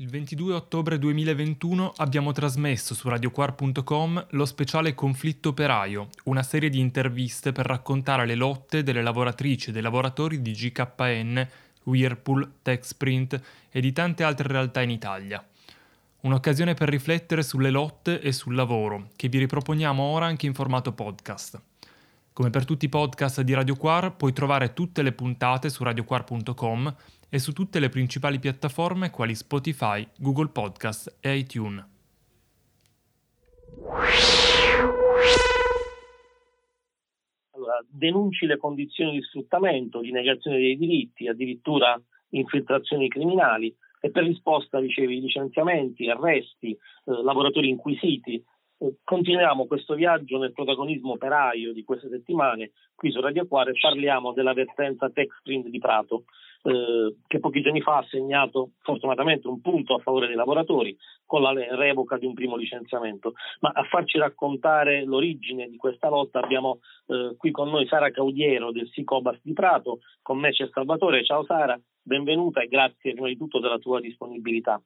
Il 22 ottobre 2021 abbiamo trasmesso su radioquar.com lo speciale Conflitto operaio, una serie di interviste per raccontare le lotte delle lavoratrici e dei lavoratori di GKN, Whirlpool, Techsprint e di tante altre realtà in Italia. Un'occasione per riflettere sulle lotte e sul lavoro, che vi riproponiamo ora anche in formato podcast. Come per tutti i podcast di Radio Quar, puoi trovare tutte le puntate su radioquar.com e su tutte le principali piattaforme quali Spotify, Google Podcast e iTunes. Allora, denunci le condizioni di sfruttamento, di negazione dei diritti, addirittura infiltrazioni criminali e per risposta ricevi licenziamenti, arresti, eh, lavoratori inquisiti. Eh, continuiamo questo viaggio nel protagonismo operaio di queste settimane qui su Radio Quare e parliamo della vertenza Tech Sprint di Prato, eh, che pochi giorni fa ha segnato fortunatamente un punto a favore dei lavoratori con la revoca di un primo licenziamento. Ma a farci raccontare l'origine di questa lotta abbiamo eh, qui con noi Sara Caudiero del Sicobas di Prato, con me c'è Salvatore. Ciao Sara, benvenuta e grazie prima di tutto della tua disponibilità.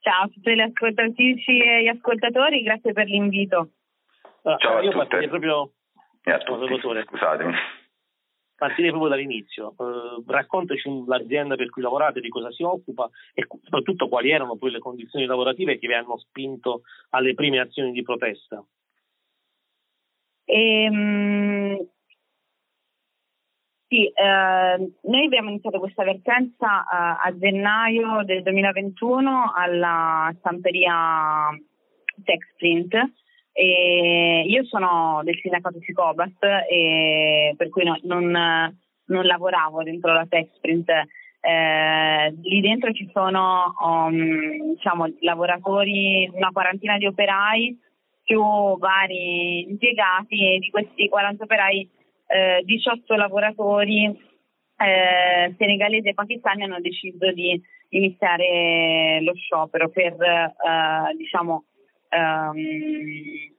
Ciao a tutte le ascoltatrici e gli ascoltatori, grazie per l'invito. Allora, Ciao a io tutte. partirei proprio E a tutti, Salvatore. scusatemi. Partirei proprio dall'inizio. Eh, raccontaci l'azienda per cui lavorate, di cosa si occupa e soprattutto quali erano poi le condizioni lavorative che vi hanno spinto alle prime azioni di protesta. Ehm, sì, eh, noi abbiamo iniziato questa vertenza eh, a gennaio del 2021 alla stamperia Techsprint. E io sono del sindacato Sicobas e per cui no- non, non lavoravo dentro la Techsprint. Eh, lì dentro ci sono um, diciamo, lavoratori, una quarantina di operai più vari impiegati e di questi 40 operai eh, 18 lavoratori eh, senegalesi e pakistani hanno deciso di iniziare lo sciopero per eh, diciamo ehm,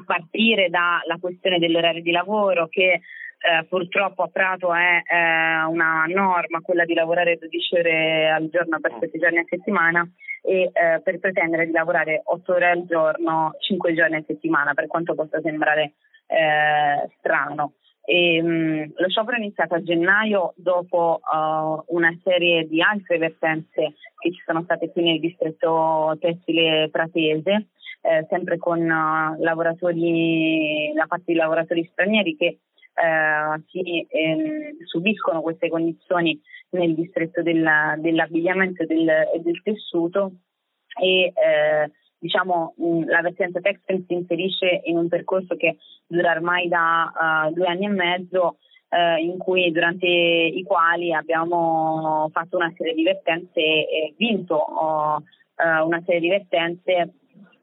a partire dalla questione dell'orario di lavoro che eh, purtroppo a Prato è eh, una norma, quella di lavorare 12 ore al giorno per 7 giorni a settimana e eh, per pretendere di lavorare 8 ore al giorno 5 giorni a settimana, per quanto possa sembrare eh, strano. E, mh, lo sciopero è iniziato a gennaio dopo uh, una serie di altre vertenze che ci sono state qui nel distretto tessile pratese, eh, sempre con uh, lavoratori, la parte di lavoratori stranieri che eh, si ehm, subiscono queste condizioni nel distretto della- dell'abbigliamento e del, del tessuto e eh, diciamo mh, la vertenza Texpen si inserisce in un percorso che dura ormai da eh, due anni e mezzo eh, in cui durante i quali abbiamo fatto una serie di vertenze e vinto oh, eh, una serie di vertenze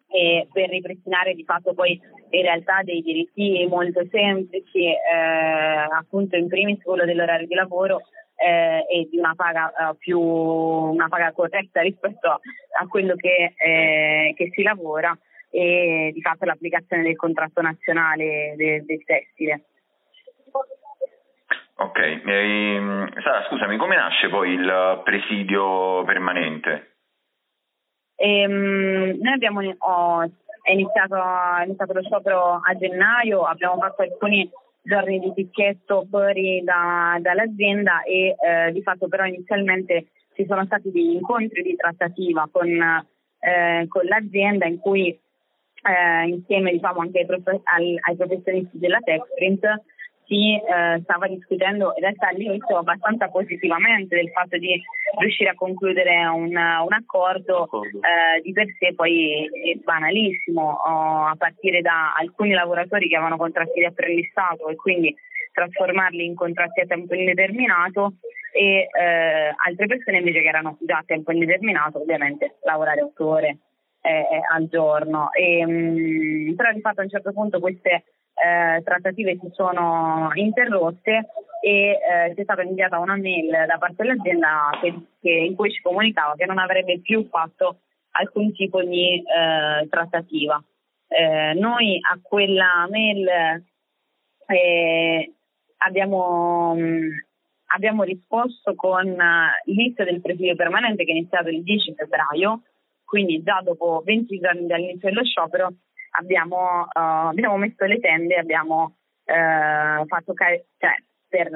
e per ripristinare di fatto poi in realtà dei diritti molto semplici, eh, appunto in primis quello dell'orario di lavoro eh, e di una paga eh, più una paga corretta rispetto a quello che, eh, che si lavora e di fatto l'applicazione del contratto nazionale de- del tessile. Ok, ehm, Sara, scusami, come nasce poi il presidio permanente? Ehm, noi abbiamo è iniziato, è iniziato lo sciopero a gennaio, abbiamo fatto alcuni giorni di picchetto fuori da- dall'azienda e eh, di fatto però inizialmente ci sono stati degli incontri di trattativa con, eh, con l'azienda in cui eh, insieme diciamo anche ai, prof- al- ai professionisti della TechPrint si eh, stava discutendo in realtà all'inizio abbastanza positivamente del fatto di riuscire a concludere un, un accordo eh, di per sé poi banalissimo, oh, a partire da alcuni lavoratori che avevano contratti di apprendistato e quindi trasformarli in contratti a tempo indeterminato e eh, altre persone invece che erano già a tempo indeterminato, ovviamente lavorare otto ore eh, al giorno. E, mh, però di fatto a un certo punto queste eh, trattative si sono interrotte e eh, ci è stata inviata una mail da parte dell'azienda che, che- in cui ci comunicava che non avrebbe più fatto alcun tipo di eh, trattativa. Eh, noi a quella mail eh, abbiamo mh, abbiamo risposto con uh, lista del presidio permanente che è iniziato il 10 febbraio, quindi già dopo 20 giorni dall'inizio dello sciopero abbiamo, uh, abbiamo messo le tende, abbiamo uh, fatto ca- cioè, per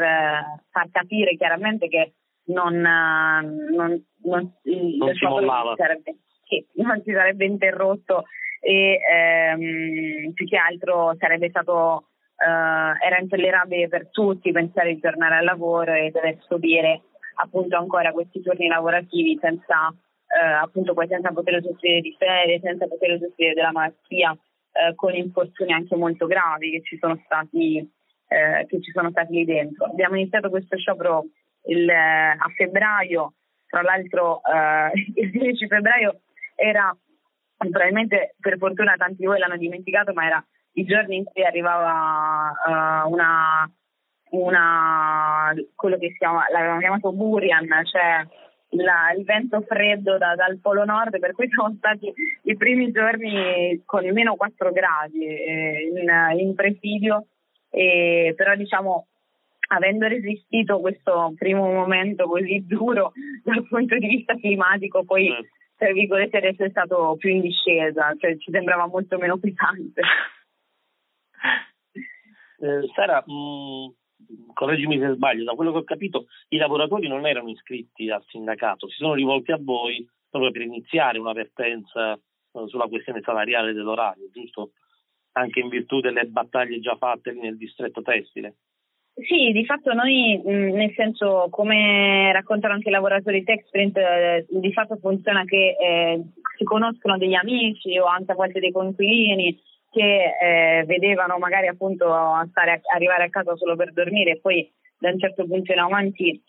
far capire chiaramente che non, non, non, non si mollava. Sarebbe, sì, non si sarebbe interrotto e ehm, più che altro sarebbe stato Uh, era intollerabile per tutti pensare di tornare al lavoro e dover subire appunto ancora questi turni lavorativi senza uh, appunto poi senza poter soffrire di ferie, senza poter soffrire della malattia, uh, con infortuni anche molto gravi che ci sono stati che ci sono stati lì dentro. Abbiamo iniziato questo sciopero il, a febbraio, tra l'altro il 10 febbraio era probabilmente per fortuna tanti di voi l'hanno dimenticato, ma era i giorni in cui arrivava uh, una, una, quello che si chiama, l'avevamo chiamato Burian, cioè la, il vento freddo da, dal Polo Nord, per cui sono stati i primi giorni con meno 4 gradi eh, in, in, presidio, e, però diciamo avendo resistito questo primo momento così duro dal punto di vista climatico, poi mm. tra virgolette adesso è stato più in discesa, cioè ci sembrava molto meno pesante. Eh, Sara, mh, mm, correggimi se sbaglio, da quello che ho capito i lavoratori non erano iscritti al sindacato, si sono rivolti a voi proprio per iniziare una vertenza eh, sulla questione salariale dell'orario, giusto? Anche in virtù delle battaglie già fatte nel distretto tessile. Sì, di fatto noi, mm, nel senso, come raccontano anche i lavoratori Texprint, eh, di fatto funziona che eh, si conoscono degli amici o anche a volte dei coinquilini che eh, vedevano magari appunto stare a, arrivare a casa solo per dormire e poi da un certo punto in avanti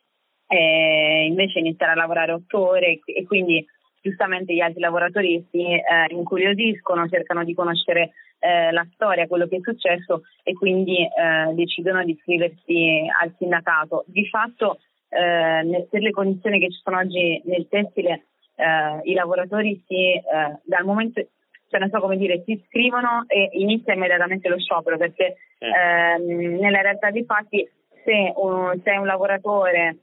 eh, invece iniziare a lavorare otto ore e, quindi giustamente gli altri lavoratori si eh, incuriosiscono, cercano di conoscere eh, la storia, quello che è successo e quindi eh, decidono di iscriversi al sindacato. Di fatto eh, per le condizioni che ci sono oggi nel tessile i lavoratori si, dal momento cioè non so come dire, si iscrivono e inizia immediatamente lo sciopero perché eh. ehm, nella realtà dei fatti se un, sei un lavoratore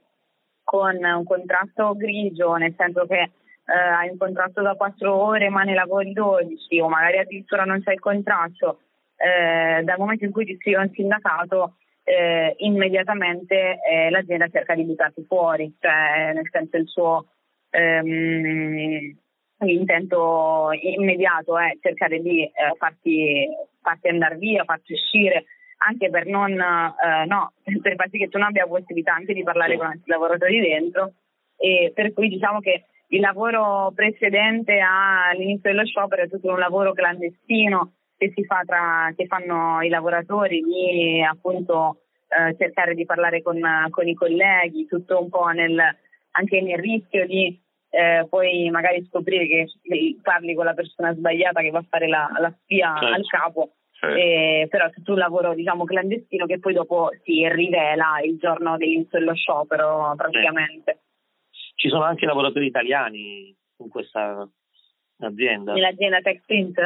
con un contratto grigio, nel senso che eh, hai un contratto da 4 ore ma ne lavori 12 o magari addirittura non c'è il contratto, eh, dal momento in cui ti iscrivi a un sindacato eh, immediatamente eh, l'azienda cerca di buttarti fuori, cioè nel senso il suo ehm, l'intento immediato è cercare di eh, farti, farti andare via, farti uscire, anche per non eh, no, per far sì che tu non abbia possibilità anche di parlare con altri lavoratori dentro. E per cui diciamo che il lavoro precedente all'inizio dello sciopero è tutto un lavoro clandestino che si fa tra che fanno i lavoratori di appunto eh, cercare di parlare con, con i colleghi, tutto un po' nel, anche nel rischio di eh, poi magari scoprire che parli con la persona sbagliata che va a fare la, la spia certo. al capo. Certo. Eh, però è tutto un lavoro diciamo clandestino che poi dopo si rivela il giorno dell'inizio dello sciopero praticamente. Ci sono anche lavoratori italiani in questa azienda? Nell'azienda TechPrint?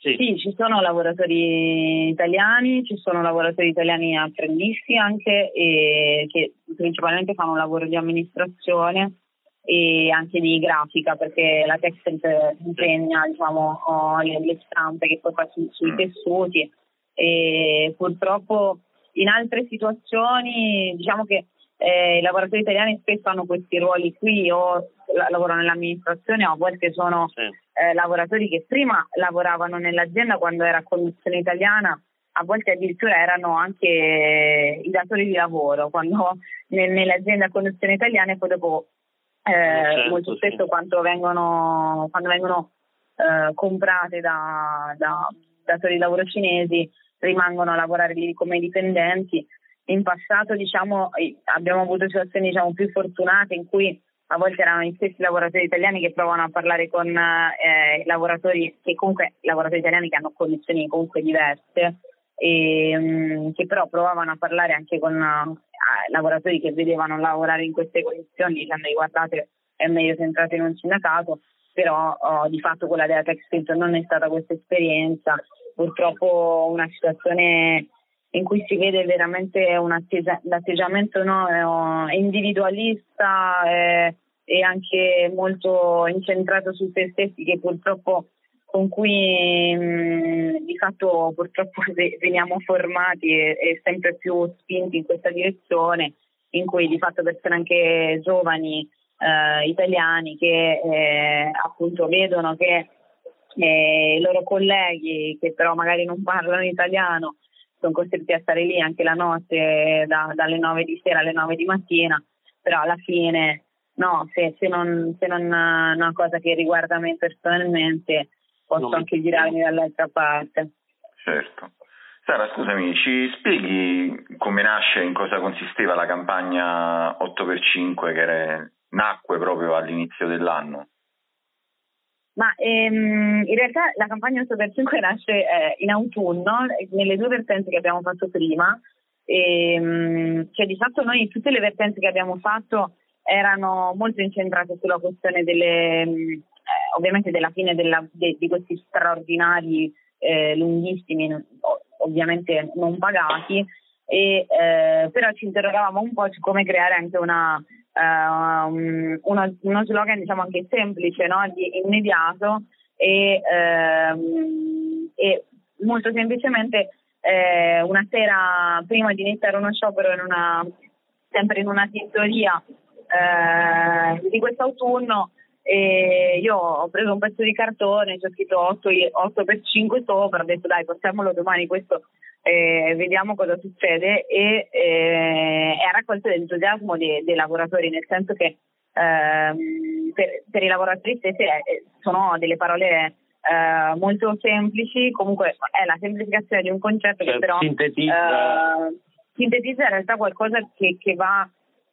Sì. sì. ci sono lavoratori italiani, ci sono lavoratori italiani apprendisti anche e che principalmente fanno un lavoro di amministrazione e anche di grafica perché la Texent impegna diciamo, le, le, stampe che poi fa su, sui mm. tessuti e purtroppo in altre situazioni diciamo che eh, i lavoratori italiani spesso hanno questi ruoli qui o lavorano nell'amministrazione o a volte sono sì. eh, lavoratori che prima lavoravano nell'azienda quando era conduzione italiana a volte addirittura erano anche i datori di lavoro quando nelle aziende a conduzione italiana e poi dopo eh, certo, molto spesso sì. quando vengono, quando vengono eh, comprate da, da datori di lavoro cinesi rimangono a lavorare lì come dipendenti. In passato diciamo, abbiamo avuto situazioni diciamo, più fortunate in cui a volte erano gli stessi lavoratori italiani che provano a parlare con eh, lavoratori che comunque lavoratori italiani che hanno condizioni comunque diverse e mm, che però provavano a parlare anche con lavoratori che vedevano lavorare in queste condizioni dicendo guardate è meglio se entrate in un sindacato, però oh, di fatto quella della Split non è stata questa esperienza, purtroppo una situazione in cui si vede veramente un atteggiamento no, individualista eh, e anche molto incentrato su se stessi che purtroppo con cui di fatto purtroppo veniamo formati e, sempre più spinti in questa direzione in cui di fatto persone anche giovani eh, italiani che eh, appunto vedono che eh, i loro colleghi che però magari non parlano italiano sono costretti a stare lì anche la notte da, dalle 9 di sera alle 9 di mattina però alla fine no, se, se, non, se non è una cosa che riguarda me personalmente posso anche girarmi dall'altra parte. Certo. Sara, scusami, ci spieghi come nasce e in cosa consisteva la campagna 8x5 che era, nacque proprio all'inizio dell'anno? Ma ehm, in realtà la campagna 8x5 nasce eh, in autunno, nelle due vertenze che abbiamo fatto prima, e, ehm, cioè di fatto noi tutte le vertenze che abbiamo fatto erano molto incentrate sulla questione delle ovviamente della fine della, de, di questi straordinari eh, lunghissimi, ovviamente non pagati, e, eh, però ci interrogavamo un po' su come creare anche una, uh, uno, uno, slogan diciamo anche semplice, no? di, immediato e, uh, e molto semplicemente eh, una sera prima di iniziare uno sciopero in una, sempre in una tintoria eh, di quest'autunno e io ho preso un pezzo di cartone, ci ho scritto 8, 8 per 5 sopra, ho detto dai passiamolo domani questo eh, vediamo cosa succede e eh, è raccolto l'entusiasmo dei, dei, lavoratori, nel senso che ehm, per, per, i lavoratori stessi eh, sono delle parole eh, molto semplici, comunque è la semplificazione di un concetto cioè, che però sintetizza. Eh, sintetizza in realtà qualcosa che, che va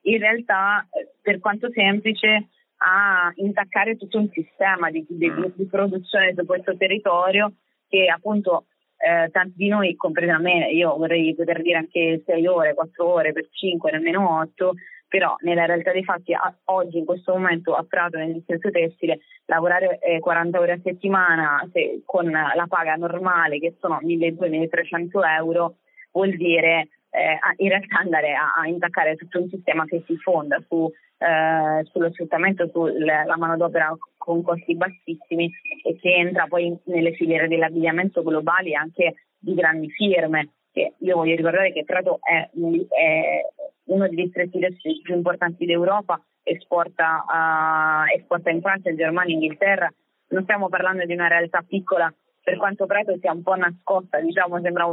in realtà per quanto semplice a intaccare tutto un sistema di, di, di produzione su questo territorio che appunto eh, tanti di noi, compresa me, io vorrei poter dire anche 6 ore, 4 ore per 5, nemmeno 8, però nella realtà dei fatti a, oggi in questo momento a Prato nel distretto tessile lavorare eh, 40 ore a settimana se, con la paga normale che sono 1200-1300 euro vuol dire eh, in realtà andare a, a, intaccare tutto un sistema che si fonda su, eh, sullo sfruttamento sulla manodopera con costi bassissimi e che entra poi nelle filiere dell'abbigliamento globali anche di grandi firme. Che io voglio ricordare che Prato è, è uno dei distretti più importanti d'Europa, esporta, uh, esporta in Francia, in Germania, in Inghilterra. Non stiamo parlando di una realtà piccola per quanto Prato sia un po' nascosta, diciamo, sembra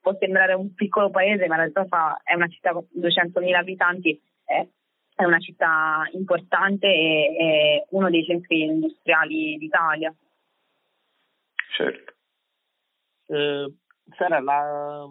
può sembrare un piccolo paese, ma in realtà fa, è una città con 200.000 abitanti, è, è una città importante e è uno dei centri industriali d'Italia. Certo. Eh, Sara, la,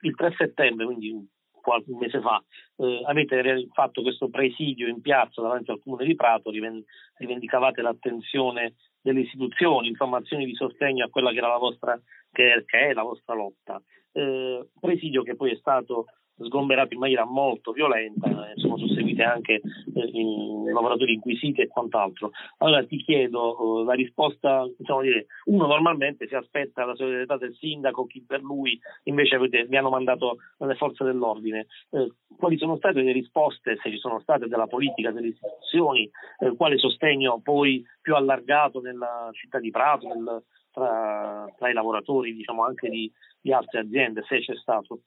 il 3 settembre, quindi qualche mese fa, eh, avete fatto questo presidio in piazza davanti al comune di Prato, rivendicavate l'attenzione delle istituzioni, informazioni di sostegno a quella che era la vostra, che, che è la vostra lotta. Eh, presidio che poi è stato sgomberato in maniera molto violenta, eh, sono susseguite anche eh, in lavoratori inquisiti e quant'altro. Allora ti chiedo eh, la risposta, diciamo dire, uno normalmente si aspetta la solidarietà del sindaco, chi per lui, invece avete, vi hanno mandato le forze dell'ordine. Eh, quali sono state le risposte, se ci sono state, della politica, delle istituzioni, eh, quale sostegno poi più allargato nella città di Prato, nel, tra, tra, i lavoratori diciamo anche di, di altre aziende, se c'è stato?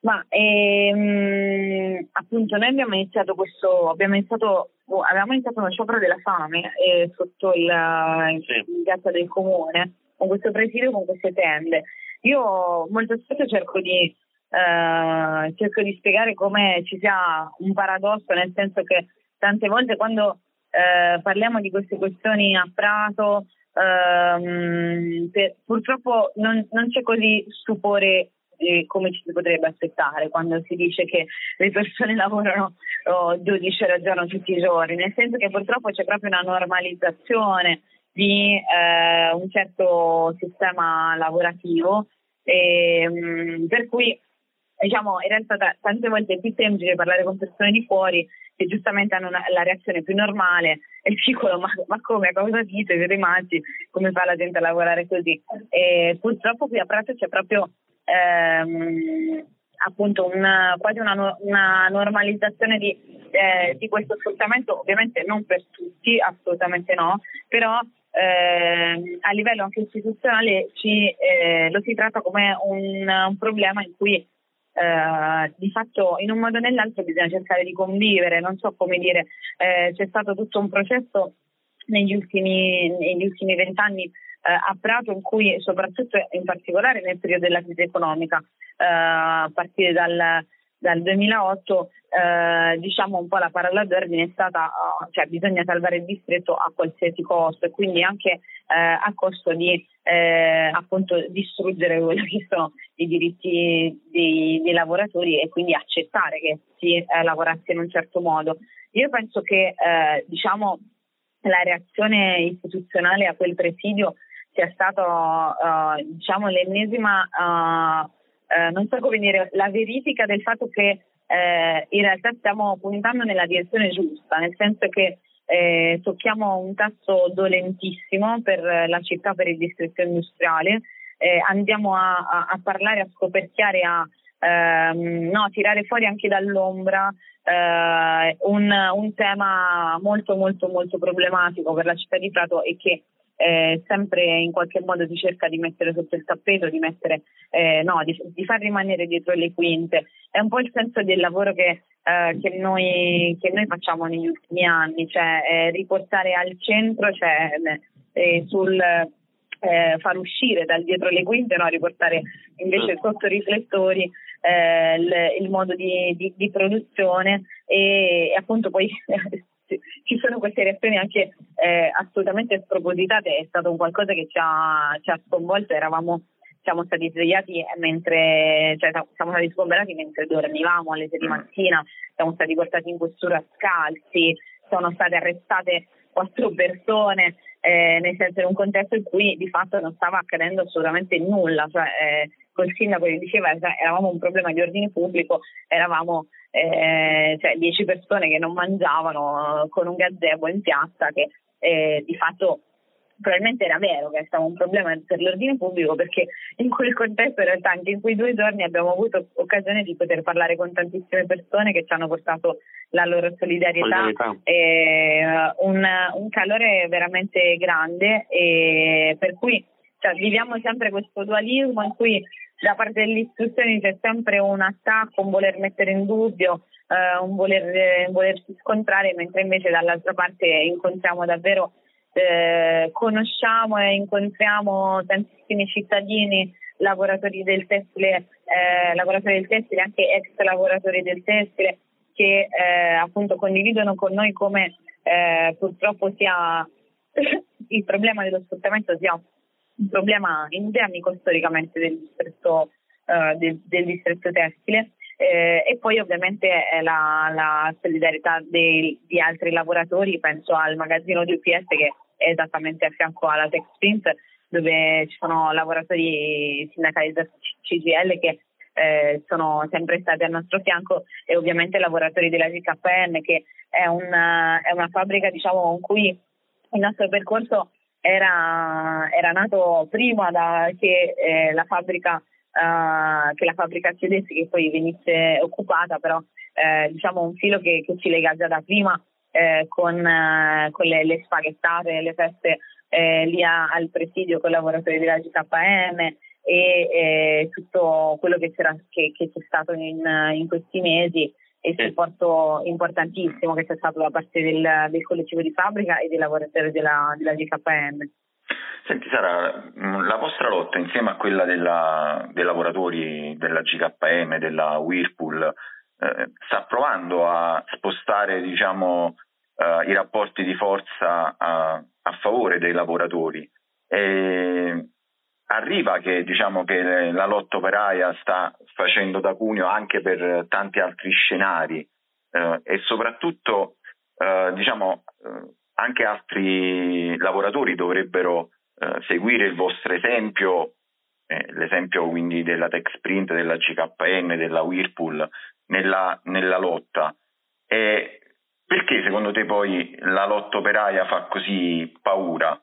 Ma ehm, appunto noi abbiamo iniziato questo, abbiamo iniziato, oh, avevamo iniziato uno sciopero della fame eh, sotto il, sì. il piazza del comune, con questo presidio, con queste tende. Io molto spesso cerco di, eh, cerco di spiegare come ci sia un paradosso, nel senso che tante volte quando eh, parliamo di queste questioni a Prato, ehm, per, purtroppo non, non c'è così stupore eh, come ci si potrebbe aspettare quando si dice che le persone lavorano oh, 12 ore al giorno tutti i giorni, nel senso che purtroppo c'è proprio una normalizzazione di eh, un certo sistema lavorativo e, mh, mm, per cui diciamo in realtà t- tante volte è più semplice parlare con persone di fuori che giustamente hanno una, la reazione più normale e dicono ma, ma come, cosa dite, siete matti, come fa la gente a lavorare così? E purtroppo qui a Prato c'è proprio ehm, appunto una, quasi una, una normalizzazione di, eh, di, questo sfruttamento, ovviamente non per tutti, assolutamente no, però eh, a livello anche istituzionale ci, eh, lo si tratta come un, un problema in cui eh, di fatto in un modo o nell'altro bisogna cercare di convivere, non so come dire, eh, c'è stato tutto un processo negli ultimi, vent'anni a Prato in cui soprattutto in particolare nel periodo della crisi economica, eh, a partire dal, dal 2008 eh, diciamo un po' la parola d'ordine è stata uh, cioè bisogna salvare il distretto a qualsiasi costo e quindi anche eh, a costo di eh, appunto distruggere quelli che sono i diritti dei, dei lavoratori e quindi accettare che si eh, lavorasse in un certo modo. Io penso che eh, diciamo la reazione istituzionale a quel presidio sia stata diciamo l'ennesima eh, non so come dire, la verifica del fatto che in realtà stiamo puntando nella direzione giusta, nel senso che eh, tocchiamo un tasso dolentissimo per la città, per il distretto industriale, eh, andiamo a, a, a, parlare, a scoperchiare, a ehm, no, tirare fuori anche dall'ombra eh, un, un tema molto molto molto problematico per la città di Prato e che eh, sempre in qualche modo si cerca di mettere sotto il tappeto, di, mettere, eh, no, di, di, far rimanere dietro le quinte. È un po' il senso del lavoro che, eh, che, noi, che noi, facciamo negli ultimi anni, cioè eh, riportare al centro, cioè, eh, sul eh, far uscire dal dietro le quinte, no, riportare invece sotto i riflettori il, il, modo di, di, di produzione e, e appunto poi ci sono queste reazioni anche eh, assolutamente spropositate, è stato un qualcosa che ci ha, ci ha sconvolto, eravamo siamo stati svegliati mentre, cioè siamo stati sgomberati mentre dormivamo alle 6 di mattina, siamo stati portati in questura scalzi, sono state arrestate quattro persone, eh, nel senso in un contesto in cui di fatto non stava accadendo assolutamente nulla, cioè eh, col sindaco che diceva cioè, eravamo un problema di ordine pubblico, eravamo eh, cioè 10 persone che non mangiavano eh, con un gazebo in piazza che eh, di fatto probabilmente era vero che è stato un problema per l'ordine pubblico perché in quel contesto in realtà anche in quei due giorni abbiamo avuto occasione di poter parlare con tantissime persone che ci hanno portato la loro solidarietà, e uh, un, un, calore veramente grande e per cui cioè, viviamo sempre questo dualismo in cui da parte delle istituzioni c'è sempre un attacco, un voler mettere in dubbio, eh, un voler, eh, volersi scontrare, mentre invece dall'altra parte incontriamo davvero, eh, conosciamo e incontriamo tantissimi cittadini, lavoratori del tessile, eh, lavoratori del tessile, anche ex lavoratori del tessile, che eh, appunto condividono con noi come eh, purtroppo sia il problema dello sfruttamento sia un problema endemico storicamente del distretto, uh, del, del distretto tessile. Eh, e poi ovviamente la, la solidarietà dei, di altri lavoratori, penso al magazzino di UPS che è esattamente a fianco alla TechSprint dove ci sono lavoratori sindacali da CGL che eh, sono sempre stati al nostro fianco e ovviamente lavoratori della GKN che è una, è una fabbrica diciamo con cui il nostro percorso era, era nato prima da, che, eh, la fabbrica, uh, che la fabbrica chiudesse, che poi venisse occupata, però eh, diciamo un filo che, che, ci lega già da prima eh, con, uh, con le, le, spaghettate, le feste eh, lì a, al presidio con i lavoratori della GKM e eh, tutto quello che, che, che c'è stato in, in questi mesi e il supporto importantissimo che c'è stato da parte del, del collettivo di fabbrica e dei lavoratori della, della GKN. Senti Sara, la vostra lotta insieme a quella della, dei lavoratori della GKN, della Whirlpool, eh, sta provando a spostare diciamo, eh, i rapporti di forza a, a favore dei lavoratori. E arriva che, diciamo, che la lotta operaia sta facendo da cuneo anche per tanti altri scenari eh, e soprattutto eh, diciamo, eh, anche altri lavoratori dovrebbero eh, seguire il vostro esempio, eh, l'esempio quindi della TechSprint, della GKN, della Whirlpool nella, nella lotta. E perché secondo te poi la lotta operaia fa così paura?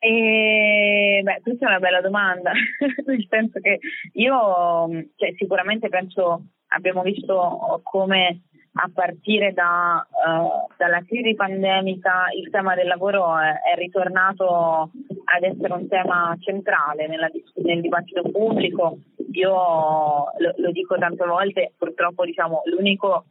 E, beh, questa è una bella domanda, nel senso che io cioè, sicuramente penso abbiamo visto come a partire da, uh, dalla crisi pandemica il tema del lavoro è, è, ritornato ad essere un tema centrale nella, nel dibattito pubblico. Io lo, lo, dico tante volte, purtroppo diciamo, l'unico,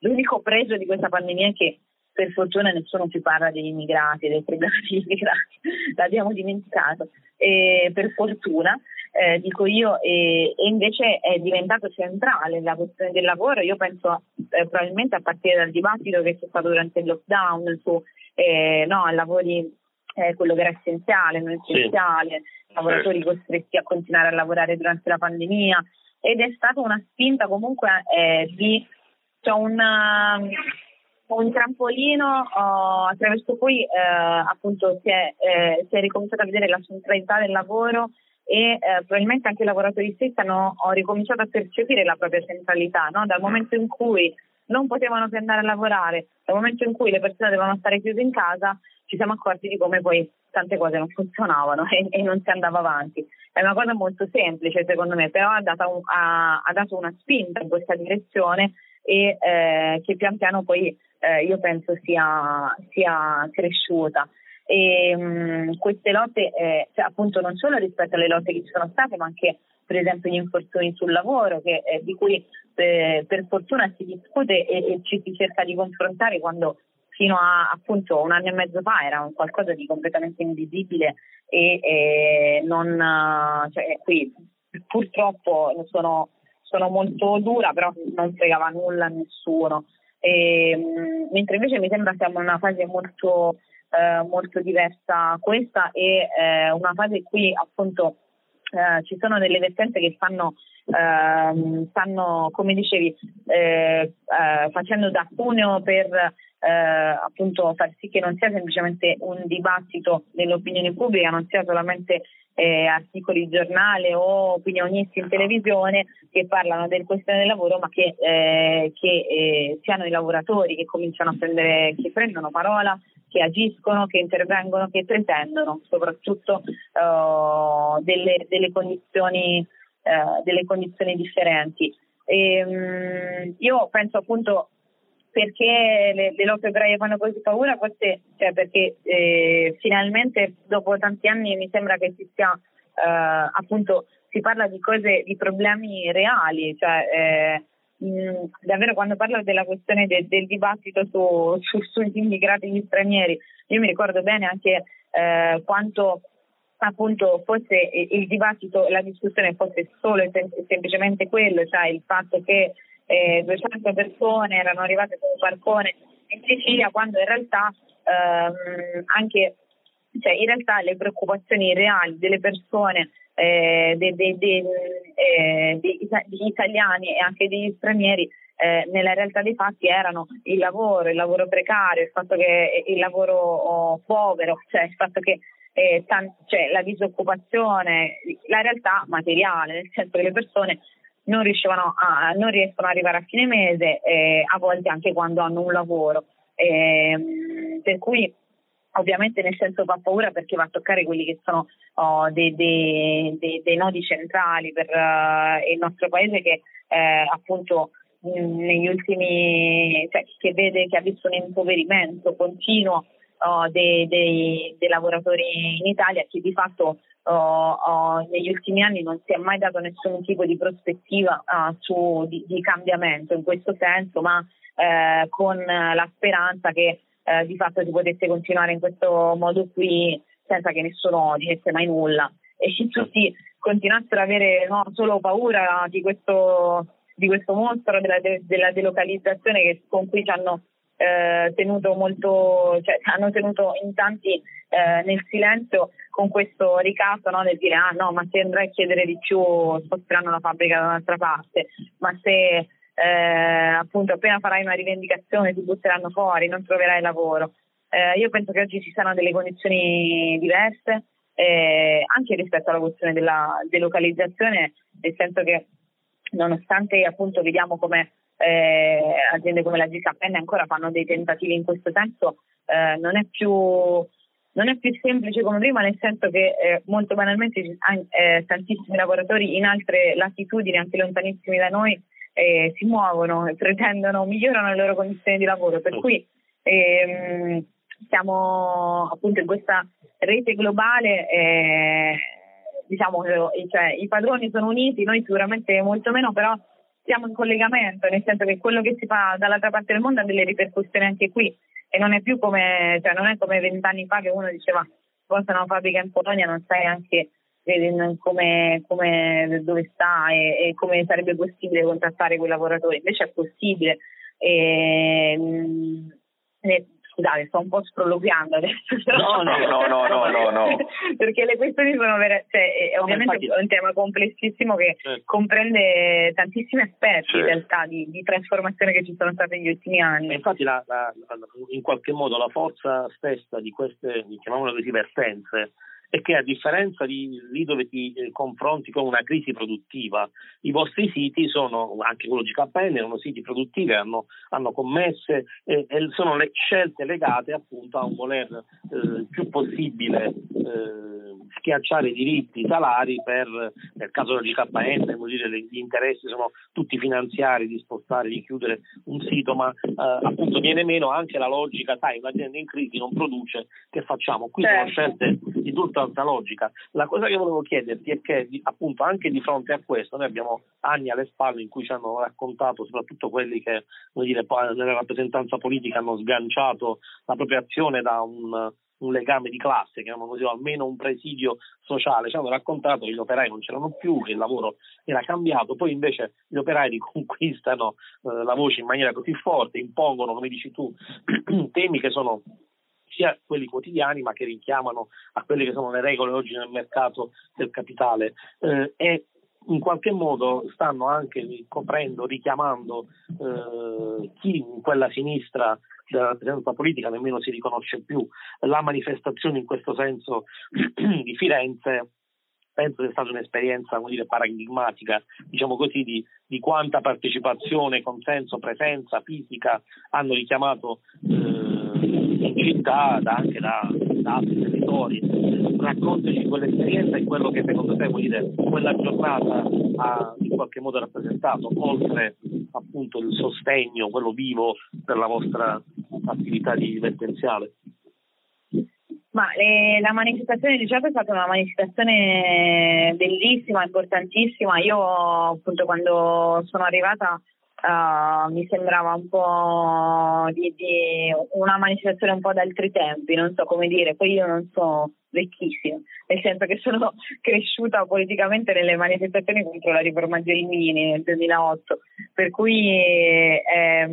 l'unico pregio di questa pandemia è che per fortuna nessuno più parla degli immigrati, del problema degli immigrati, l'abbiamo dimenticato, e per fortuna. Eh, dico io, e, e, invece è diventato centrale la questione del lavoro. Io penso eh, probabilmente a partire dal dibattito che c'è stato durante il lockdown su eh, no, lavori, eh, quello che era essenziale, non essenziale, sì. lavoratori certo. costretti a continuare a lavorare durante la pandemia ed è stata una spinta comunque eh, di cioè una, un trampolino uh, attraverso cui uh, appunto si è, eh, si è, ricominciato a vedere la centralità del lavoro e eh, probabilmente anche i lavoratori stessi hanno ricominciato a percepire la propria centralità, no? dal momento in cui non potevano più andare a lavorare, dal momento in cui le persone dovevano stare chiuse in casa, ci siamo accorti di come poi tante cose non funzionavano e, e non si andava avanti. È una cosa molto semplice secondo me, però ha un, ha, ha dato una spinta in questa direzione e eh, che pian piano poi eh, io penso sia, sia cresciuta. E mh, mm, queste lotte, eh, cioè, appunto, non solo rispetto alle lotte che ci sono state, ma anche per esempio gli infortuni sul lavoro, che, eh, di cui eh, per fortuna si discute e, e, ci si cerca di confrontare quando fino a appunto un anno e mezzo fa era un qualcosa di completamente invisibile e, e non cioè, qui purtroppo sono, sono molto dura, però non fregava nulla a nessuno. E, mentre invece mi sembra siamo in una fase molto, eh, molto diversa questa e eh, una fase in cui appunto eh, ci sono delle vertenze che stanno, ehm, stanno come dicevi, eh, eh, facendo da cuneo per eh, appunto far sì che non sia semplicemente un dibattito dell'opinione pubblica, non sia solamente eh, articoli di giornale o opinionisti in televisione che parlano del questione del lavoro, ma che, eh, che eh, siano i lavoratori che cominciano a prendere, che prendono parola, che agiscono, che intervengono, che pretendono soprattutto uh, delle, delle, condizioni, uh, delle condizioni differenti. E, um, io penso appunto perché le, le lotte operaie fanno così paura, forse cioè perché eh, finalmente dopo tanti anni mi sembra che si sia eh, appunto si parla di cose, di problemi reali, cioè eh, mh, davvero quando parlo della questione de, del dibattito su, su, sugli immigrati gli stranieri, io mi ricordo bene anche eh, quanto appunto fosse il dibattito, la discussione fosse solo e sem- semplicemente quello, cioè il fatto che eh, 200 persone erano arrivate su un barcone in Sicilia quando in realtà ehm, anche cioè in realtà le preoccupazioni reali delle persone eh, dei, dei, dei, eh, degli italiani e anche degli stranieri eh, nella realtà dei fatti erano il lavoro, il lavoro precario, il fatto che il lavoro oh, povero, cioè il fatto che eh, tan- cioè, la disoccupazione, la realtà materiale, nel senso che le persone non, a, non riescono ad arrivare a fine mese, eh, a volte anche quando hanno un lavoro. Eh, per cui ovviamente nel senso fa paura perché va a toccare quelli che sono oh, dei, dei, dei, dei, nodi centrali per uh, il nostro paese che eh, appunto mh, negli ultimi cioè, che vede che ha visto un impoverimento continuo oh, dei, dei, lavoratori in Italia che di fatto oh, negli ultimi anni non si è mai dato nessun tipo di prospettiva uh, su, di, di, cambiamento in questo senso, ma eh, con la speranza che eh, di fatto si potesse continuare in questo modo qui senza che nessuno dicesse mai nulla. E che tutti continuassero ad avere no, solo paura di questo, di questo mostro della, de, della delocalizzazione che, con cui ci hanno eh, tenuto molto, cioè, hanno tenuto in tanti eh, nel silenzio con questo ricatto no, del dire ah no ma se andrai a chiedere di più sposteranno la fabbrica da un'altra parte. Ma se eh, appunto appena farai una rivendicazione ti butteranno fuori non troverai lavoro. Eh, io penso che oggi ci siano delle condizioni diverse eh, anche rispetto alla questione della delocalizzazione nel senso che nonostante appunto vediamo come eh, aziende come la GKN ancora fanno dei tentativi in questo senso, eh, non è più non è più semplice come prima, nel senso che eh, molto banalmente eh, tantissimi lavoratori in altre latitudini, anche lontanissimi da noi, eh, si muovono e pretendono, migliorano le loro condizioni di lavoro. Per cui ehm, siamo appunto in questa rete globale. Eh, diciamo cioè, i padroni sono uniti, noi sicuramente molto meno, però siamo in collegamento, nel senso che quello che si fa dall'altra parte del mondo ha delle ripercussioni anche qui e non è più come, cioè non è come vent'anni fa che uno diceva sposta una fabbrica in Polonia, non sai anche come, come, dove sta e, e, come sarebbe possibile contattare quei lavoratori. Invece è possibile. E, mh, Scusate, sto un po' sproloquiando adesso. No, no, no, no, no, no, no. Perché le questioni sono vere, cioè, è ovviamente infatti... un tema complessissimo che certo. comprende tantissimi aspetti certo. in realtà di, di, trasformazione che ci sono state negli ultimi anni. infatti la, la, in qualche modo la forza stessa di queste, chiamiamole così, vertenze è che a differenza di lì dove ti eh, confronti con una crisi produttiva, i vostri siti sono, anche quello GKN, sono siti produttivi, hanno, hanno commesse e, e, sono le scelte legate appunto a un voler eh, più possibile eh, schiacciare i diritti, i salari per, nel caso del GKN, dire, gli interessi sono tutti finanziari di spostare, di chiudere un sito, ma eh, appunto viene meno anche la logica, sai, un'azienda in crisi non produce, che facciamo? Qui certo. sono scelte di tutta altra logica. La cosa che volevo chiederti è che appunto anche di fronte a questo noi abbiamo anni alle spalle in cui ci hanno raccontato, soprattutto quelli che dire, nella rappresentanza politica hanno sganciato la propria azione da un un legame di classe, chiamiamolo così, o almeno un presidio sociale. Ci hanno raccontato che gli operai non c'erano più, che il lavoro era cambiato, poi invece gli operai riconquistano eh, la voce in maniera così forte, impongono, come dici tu, temi che sono sia quelli quotidiani ma che richiamano a quelle che sono le regole oggi nel mercato del capitale eh, e in qualche modo stanno anche coprendo, richiamando eh, chi in quella sinistra della rappresentanza politica nemmeno si riconosce più. La manifestazione in questo senso di Firenze penso sia stata un'esperienza dire, paradigmatica, diciamo così, di, di, quanta partecipazione, consenso, presenza fisica hanno richiamato eh, città, da, anche da, da, altri territori. Raccontaci quell'esperienza e quello che secondo te dire, quella giornata ha in qualche modo rappresentato, oltre appunto il sostegno, quello vivo per la vostra attività divertenziale. Ma eh, la manifestazione di Giacomo è stata una manifestazione bellissima, importantissima. Io appunto quando sono arrivata uh, mi sembrava un po' di, di, una manifestazione un po' d'altri tempi, non so come dire, poi io non so vecchissima, nel senso che sono cresciuta politicamente nelle manifestazioni contro la riforma Gelmini nel 2008, per cui ehm,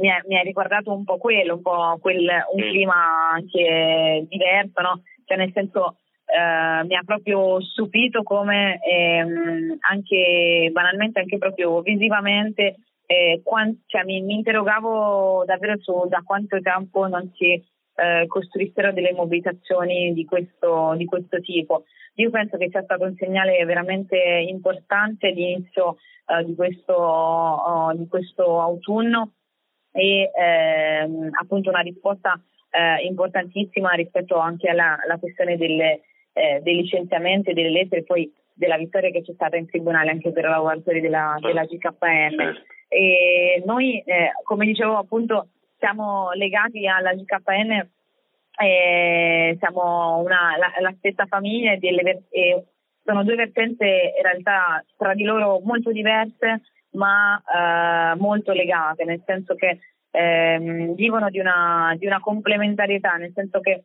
mi, ha, mi, ha, ricordato un po' quello, un po' quel, un clima anche diverso, no? Cioè nel senso eh, mi ha proprio stupito come ehm, anche banalmente, anche proprio visivamente eh, quant- cioè, mi, mi, interrogavo davvero su da quanto tempo non si eh, costruissero delle mobilitazioni di questo, di questo, tipo. Io penso che sia stato un segnale veramente importante all'inizio eh, di, questo, oh, di, questo, autunno e ehm, appunto una risposta eh, importantissima rispetto anche alla, alla questione delle, eh, dei licenziamenti e delle lettere poi della vittoria che c'è stata in tribunale anche per i lavoratori della, della GKN. Certo. E noi, eh, come dicevo appunto, siamo legati alla GKN, eh, siamo una, la, la, stessa famiglia e, delle, e sono due vertenze in realtà tra di loro molto diverse ma eh, molto legate, nel senso che ehm, vivono di una, di una complementarietà, nel senso che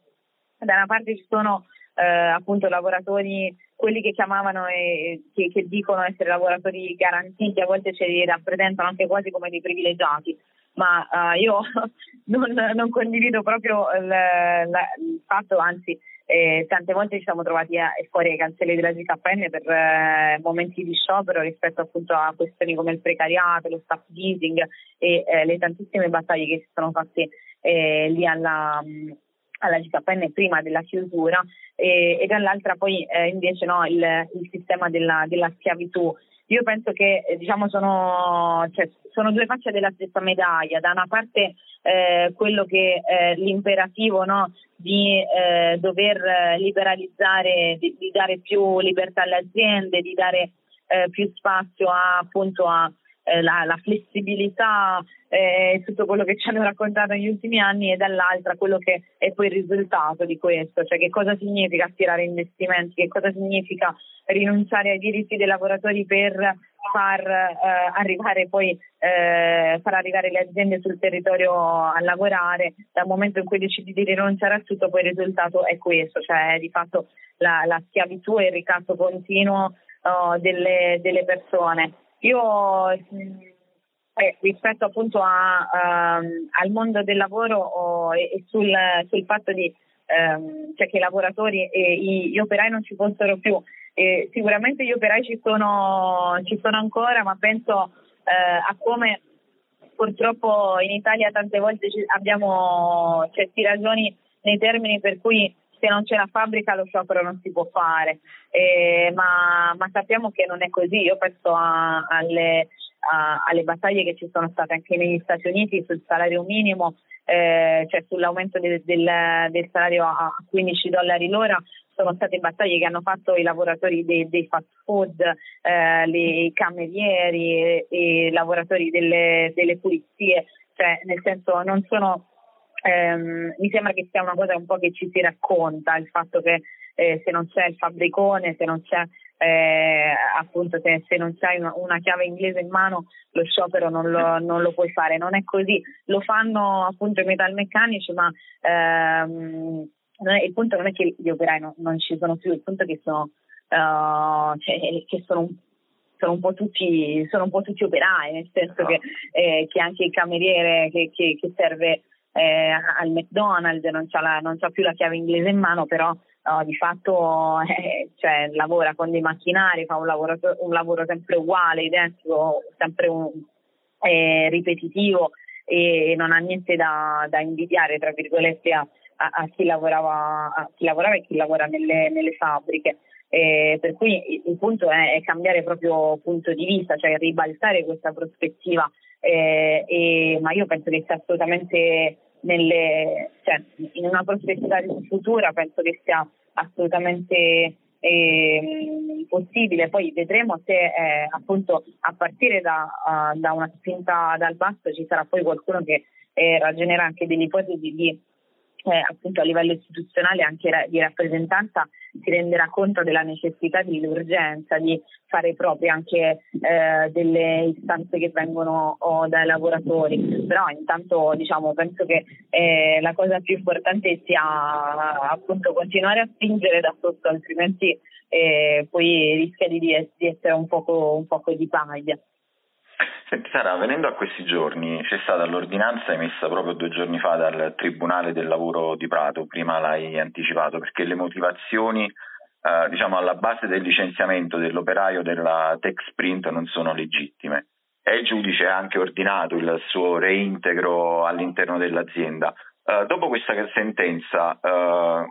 da una parte ci sono eh, appunto lavoratori, quelli che chiamavano e che, che, dicono essere lavoratori garantiti, a volte ce li rappresentano anche quasi come dei privilegiati, ma uh, io non, non, condivido proprio il, la, il fatto, anzi eh, tante volte ci siamo trovati a, fuori ai cancelli della GKN per eh, momenti di sciopero rispetto appunto a questioni come il precariato, lo staff leasing e eh, le tantissime battaglie che si sono fatte eh, lì alla alla GKN prima della chiusura e, e dall'altra poi eh, invece no, il, il, sistema della, della schiavitù io penso che eh, diciamo, sono, cioè, sono, due facce della stessa medaglia. Da una parte eh, quello che è l'imperativo no, di eh, dover liberalizzare, di, di, dare più libertà alle aziende, di dare eh, più spazio a, appunto a eh, la, la, flessibilità e eh, tutto quello che ci hanno raccontato negli ultimi anni e dall'altra quello che è poi il risultato di questo, cioè che cosa significa attirare investimenti, che cosa significa rinunciare ai diritti dei lavoratori per far eh, arrivare poi eh, far arrivare le aziende sul territorio a lavorare. Dal momento in cui decidi di rinunciare a tutto poi il risultato è questo cioè di fatto la, la schiavitù e il ricatto continuo oh, delle, delle persone io eh, rispetto appunto a, um, al mondo del lavoro oh, e, sul, sul, fatto di, um, cioè che i lavoratori e gli operai non ci fossero più, e sicuramente gli operai ci sono, ci sono ancora, ma penso eh, a come purtroppo in Italia tante volte abbiamo certi ragioni nei termini per cui se non c'è la fabbrica lo sciopero non si può fare, eh, ma, ma, sappiamo che non è così. Io penso a, alle, a, alle, battaglie che ci sono state anche negli Stati Uniti sul salario minimo, eh, cioè sull'aumento del, del, del, salario a 15 dollari l'ora. Sono state battaglie che hanno fatto i lavoratori dei, dei fast food, eh, i camerieri, i lavoratori delle, delle pulizie, cioè nel senso non sono ehm, mi sembra che sia una cosa un po' che ci si racconta, il fatto che eh, se non c'è il fabbricone, se non c'è eh, appunto se, se, non c'hai una, una, chiave inglese in mano lo sciopero non lo, non lo, puoi fare, non è così, lo fanno appunto i metalmeccanici ma ehm, il punto non è che gli operai no, non ci sono più, il punto è che sono, uh, cioè, che sono sono un po' tutti, un po tutti operai, nel senso che, eh, che, anche il cameriere che, che, che serve eh, al McDonald's, non c'ha, più la chiave inglese in mano, però no, di fatto eh, cioè, lavora con dei macchinari, fa un lavoro, un lavoro sempre uguale, identico, sempre un, eh, ripetitivo e non ha niente da, da invidiare, tra virgolette, a, a, a, chi lavorava, a, chi lavorava, e chi lavora nelle, nelle fabbriche. Eh, per cui il punto è, è, cambiare proprio punto di vista, cioè ribaltare questa prospettiva eh, e, ma io penso che sia assolutamente nelle, cioè, in una prospettiva futura penso che sia assolutamente eh, possibile. Poi vedremo se eh, appunto a partire da, uh, da, una spinta dal basso ci sarà poi qualcuno che eh, ragionerà anche delle ipotesi di eh, appunto a livello istituzionale anche di rappresentanza si renderà conto della necessità dell'urgenza di fare proprio anche eh, delle istanze che vengono oh, dai lavoratori. Però intanto diciamo, penso che eh, la cosa più importante sia appunto continuare a spingere da sotto, altrimenti eh, poi rischia di, di essere un poco, un poco di paglia. Senti Sara, venendo a questi giorni, c'è stata l'ordinanza emessa proprio due giorni fa dal Tribunale del Lavoro di Prato, prima l'hai anticipato, perché le motivazioni eh, diciamo alla base del licenziamento dell'operaio della Texprint non sono legittime e il giudice ha anche ordinato il suo reintegro all'interno dell'azienda. Eh, dopo questa sentenza, eh,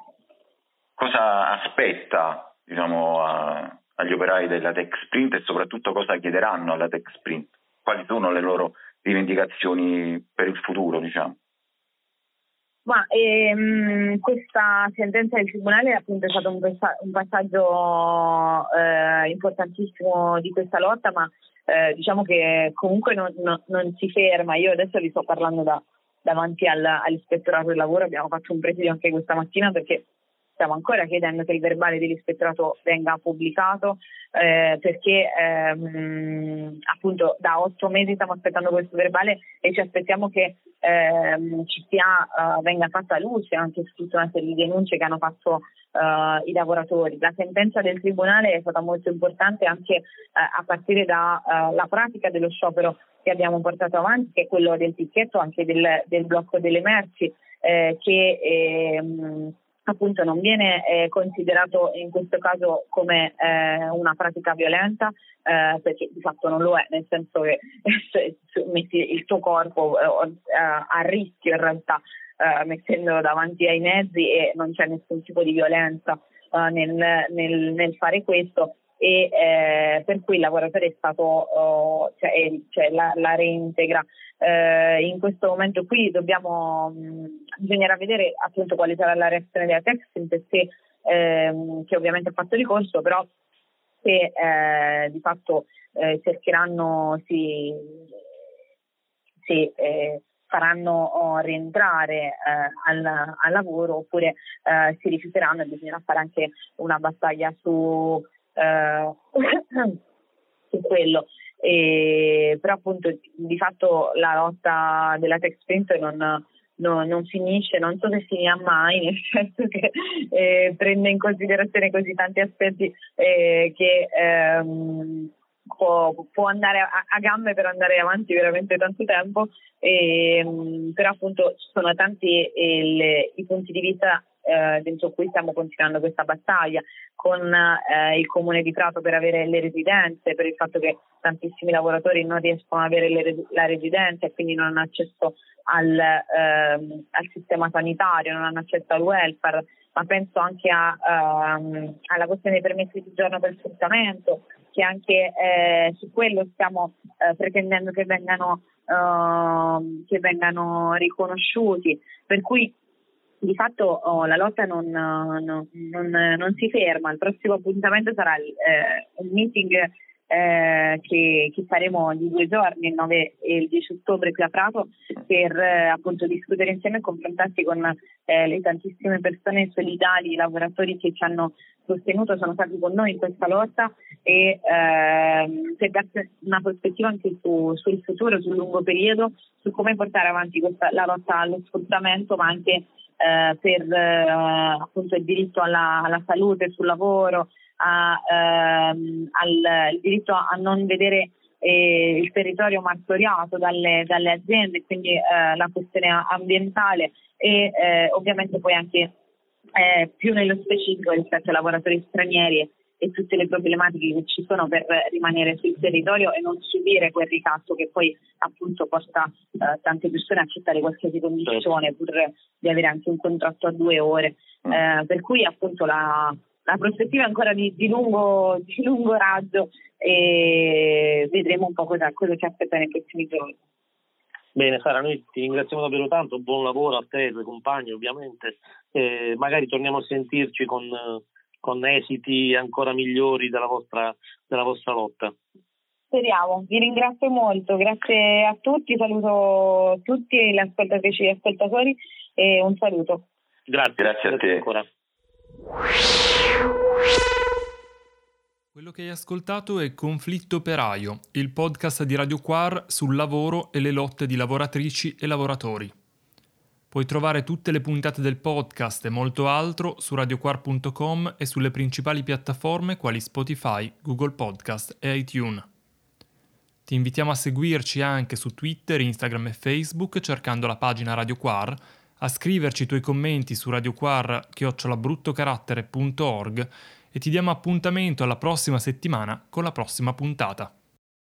cosa aspetta diciamo, a, agli operai della Texprint e soprattutto cosa chiederanno alla Texprint? Quali sono le loro rivendicazioni per il futuro, diciamo. Ma ehm, questa sentenza del Tribunale appunto è stato un, un passaggio eh, importantissimo di questa lotta, ma eh, diciamo che comunque non, non, non, si ferma. Io adesso vi sto parlando da, davanti al, all'ispettorato del lavoro, abbiamo fatto un presidio anche questa mattina perché stiamo ancora chiedendo che il verbale dell'ispettorato venga pubblicato eh, perché ehm, appunto da otto mesi stiamo aspettando questo verbale e ci aspettiamo che ehm, ci sia, uh, venga fatta luce anche su tutta una serie di denunce che hanno fatto uh, i lavoratori. La sentenza del Tribunale è stata molto importante anche uh, a partire dalla pratica dello sciopero che abbiamo portato avanti, che è quello del ticchetto, anche del, del blocco delle merci, eh, che ehm, appunto non viene eh, considerato in questo caso come eh, una pratica violenta eh, perché di fatto non lo è, nel senso che metti il tuo corpo eh, a rischio in realtà eh, mettendolo davanti ai mezzi e non c'è nessun tipo di violenza eh, nel, nel, nel, fare questo e eh, per cui il lavoratore è stato, oh, cioè, cioè la, la, reintegra. Eh, in questo momento qui dobbiamo, mh, bisognerà vedere appunto quale sarà la reazione della Texint se, ehm, che ovviamente ha fatto ricorso, però se eh, di fatto eh, cercheranno, si, se eh, faranno oh, rientrare eh, al, al, lavoro oppure eh, si rifiuteranno e bisognerà fare anche una battaglia su, eh, su quello. E, però appunto di fatto la lotta della Tex Print non, no, non finisce, non so se finirà mai, nel senso che eh, prende in considerazione così tanti aspetti eh, che ehm, può, può, andare a, a, gambe per andare avanti veramente tanto tempo, e, ehm, però appunto ci sono tanti il, i punti di vista eh, dentro cui stiamo continuando questa battaglia con eh, il comune di Prato per avere le residenze, per il fatto che tantissimi lavoratori non riescono ad avere le, la residenza e quindi non hanno accesso al, ehm, al, sistema sanitario, non hanno accesso al welfare, ma penso anche a, ehm, alla questione dei permessi di giorno per sfruttamento, che anche eh, su quello stiamo eh, pretendendo che vengano, ehm, che vengano riconosciuti. Per cui di fatto oh, la lotta non, non, non, non, si ferma, il prossimo appuntamento sarà eh, un meeting eh, che, che, faremo di due giorni, il 9 e il 10 ottobre qui a Prato, per eh, appunto discutere insieme e confrontarsi con eh, le tantissime persone solidali, lavoratori che ci hanno sostenuto, sono stati con noi in questa lotta e ehm, per darci una prospettiva anche su, sul futuro, sul lungo periodo, su come portare avanti questa, la lotta allo sfruttamento, ma anche eh, per eh, appunto il diritto alla, alla, salute sul lavoro, a, ehm, al diritto a non vedere eh, il territorio martoriato dalle, dalle aziende, quindi eh, la questione ambientale e eh, ovviamente poi anche eh, più nello specifico rispetto ai lavoratori stranieri e tutte le problematiche che ci sono per rimanere sul territorio e non subire quel ricatto che poi appunto porta eh, tante persone a accettare qualsiasi condizione certo. pur di avere anche un contratto a due ore. Mm. Eh, per cui appunto la, la prospettiva è ancora di, di, lungo, di, lungo, raggio e vedremo un po' cosa, cosa ci aspetta nei prossimi giorni. Bene Sara, noi ti ringraziamo davvero tanto, buon lavoro a te e ai tuoi compagni ovviamente, eh, magari torniamo a sentirci con con esiti ancora migliori della vostra, della vostra lotta. Speriamo, vi ringrazio molto, grazie a tutti, saluto tutti le ascoltatrici e ascoltatori e un saluto. Grazie, grazie a te ancora. Quello che hai ascoltato è Conflitto Operaio, il podcast di Radio Quar sul lavoro e le lotte di lavoratrici e lavoratori. Puoi trovare tutte le puntate del podcast e molto altro su radioquar.com e sulle principali piattaforme quali Spotify, Google Podcast e iTunes. Ti invitiamo a seguirci anche su Twitter, Instagram e Facebook cercando la pagina Radio Quar, a scriverci i tuoi commenti su radioquar.org e ti diamo appuntamento alla prossima settimana con la prossima puntata.